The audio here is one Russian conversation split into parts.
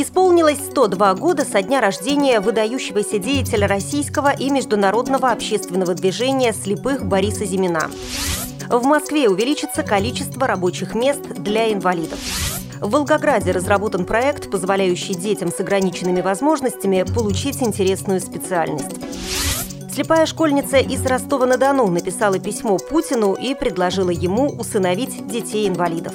Исполнилось 102 года со дня рождения выдающегося деятеля российского и международного общественного движения слепых Бориса Зимина. В Москве увеличится количество рабочих мест для инвалидов. В Волгограде разработан проект, позволяющий детям с ограниченными возможностями получить интересную специальность. Слепая школьница из Ростова-на-Дону написала письмо Путину и предложила ему усыновить детей-инвалидов.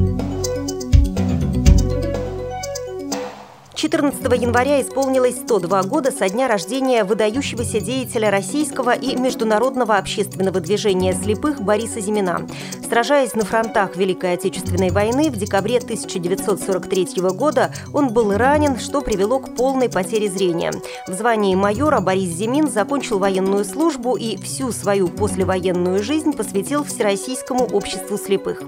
14 января исполнилось 102 года со дня рождения выдающегося деятеля российского и международного общественного движения слепых Бориса Зимина. Сражаясь на фронтах Великой Отечественной войны, в декабре 1943 года он был ранен, что привело к полной потере зрения. В звании майора Борис Зимин закончил военную службу и всю свою послевоенную жизнь посвятил Всероссийскому обществу слепых.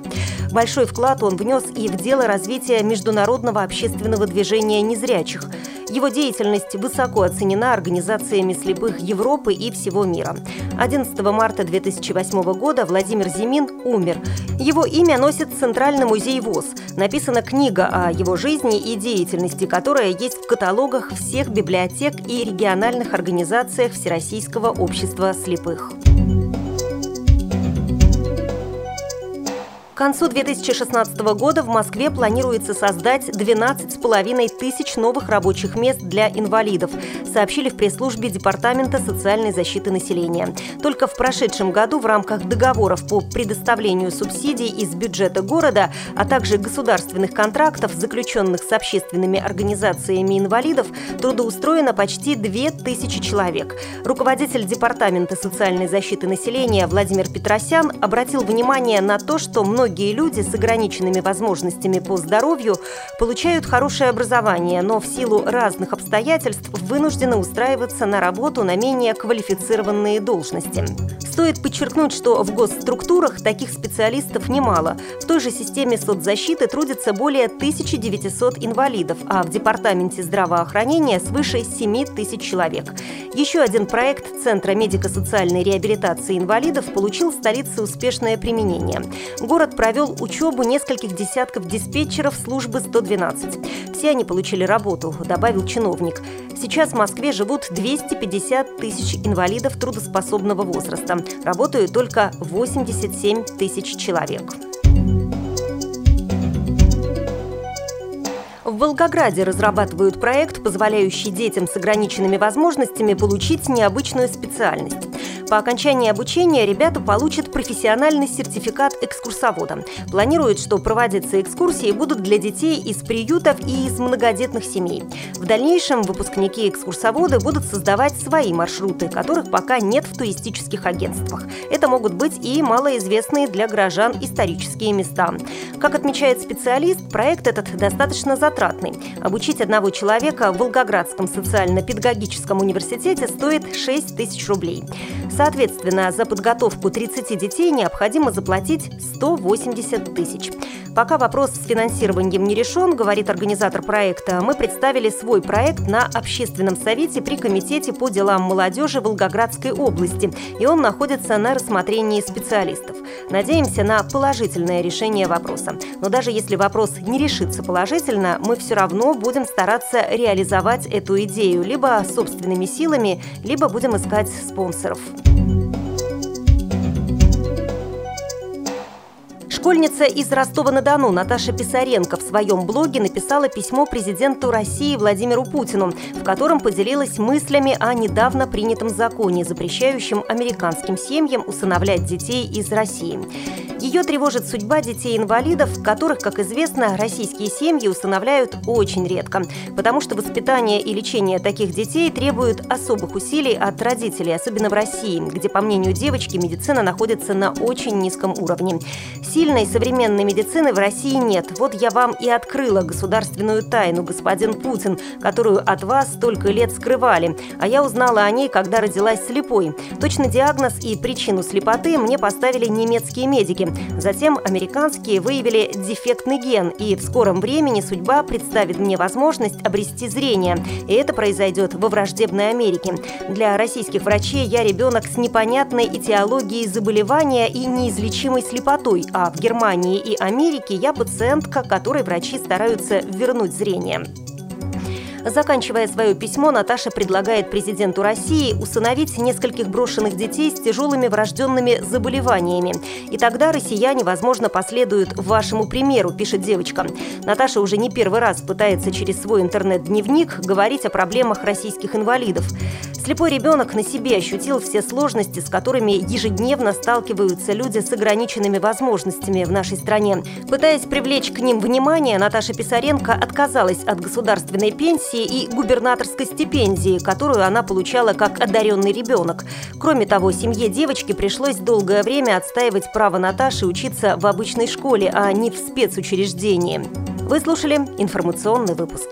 Большой вклад он внес и в дело развития международного общественного движения «Незрячие» незрячих. Его деятельность высоко оценена организациями слепых Европы и всего мира. 11 марта 2008 года Владимир Зимин умер. Его имя носит Центральный музей ВОЗ. Написана книга о его жизни и деятельности, которая есть в каталогах всех библиотек и региональных организациях Всероссийского общества слепых. К концу 2016 года в Москве планируется создать 12,5 тысяч новых рабочих мест для инвалидов, сообщили в пресс-службе Департамента социальной защиты населения. Только в прошедшем году в рамках договоров по предоставлению субсидий из бюджета города, а также государственных контрактов, заключенных с общественными организациями инвалидов, трудоустроено почти 2000 человек. Руководитель Департамента социальной защиты населения Владимир Петросян обратил внимание на то, что многие многие люди с ограниченными возможностями по здоровью получают хорошее образование, но в силу разных обстоятельств вынуждены устраиваться на работу на менее квалифицированные должности. Стоит подчеркнуть, что в госструктурах таких специалистов немало. В той же системе соцзащиты трудится более 1900 инвалидов, а в Департаменте здравоохранения свыше 7 тысяч человек. Еще один проект Центра медико-социальной реабилитации инвалидов получил в столице успешное применение. Город провел учебу нескольких десятков диспетчеров службы 112. Все они получили работу, добавил чиновник. Сейчас в Москве живут 250 тысяч инвалидов трудоспособного возраста. Работают только 87 тысяч человек. В Волгограде разрабатывают проект, позволяющий детям с ограниченными возможностями получить необычную специальность. По окончании обучения ребята получат профессиональный сертификат экскурсовода. Планируют, что проводиться экскурсии будут для детей из приютов и из многодетных семей. В дальнейшем выпускники экскурсоводы будут создавать свои маршруты, которых пока нет в туристических агентствах. Это могут быть и малоизвестные для горожан исторические места. Как отмечает специалист, проект этот достаточно затратный. Обучить одного человека в Волгоградском социально-педагогическом университете стоит 6 тысяч рублей. Соответственно, за подготовку 30 детей необходимо заплатить 180 тысяч. Пока вопрос с финансированием не решен, говорит организатор проекта, мы представили свой проект на общественном совете при Комитете по делам молодежи Волгоградской области, и он находится на рассмотрении специалистов. Надеемся на положительное решение вопроса. Но даже если вопрос не решится положительно, мы все равно будем стараться реализовать эту идею либо собственными силами, либо будем искать спонсоров. Школьница из Ростова-на-Дону Наташа Писаренко в своем блоге написала письмо президенту России Владимиру Путину, в котором поделилась мыслями о недавно принятом законе, запрещающем американским семьям усыновлять детей из России. Ее тревожит судьба детей-инвалидов, которых, как известно, российские семьи усыновляют очень редко, потому что воспитание и лечение таких детей требуют особых усилий от родителей, особенно в России, где, по мнению девочки, медицина находится на очень низком уровне. Сильной современной медицины в России нет. Вот я вам и открыла государственную тайну, господин Путин, которую от вас столько лет скрывали. А я узнала о ней, когда родилась слепой. Точно диагноз и причину слепоты мне поставили немецкие медики. Затем американские выявили дефектный ген, и в скором времени судьба представит мне возможность обрести зрение. И это произойдет во враждебной Америке. Для российских врачей я ребенок с непонятной этиологией заболевания и неизлечимой слепотой, а в Германии и Америке я пациентка, которой врачи стараются вернуть зрение. Заканчивая свое письмо, Наташа предлагает президенту России усыновить нескольких брошенных детей с тяжелыми врожденными заболеваниями. И тогда россияне, возможно, последуют вашему примеру, пишет девочка. Наташа уже не первый раз пытается через свой интернет-дневник говорить о проблемах российских инвалидов. Слепой ребенок на себе ощутил все сложности, с которыми ежедневно сталкиваются люди с ограниченными возможностями в нашей стране. Пытаясь привлечь к ним внимание, Наташа Писаренко отказалась от государственной пенсии и губернаторской стипендии, которую она получала как одаренный ребенок. Кроме того, семье девочки пришлось долгое время отстаивать право Наташи учиться в обычной школе, а не в спецучреждении. Вы слушали информационный выпуск.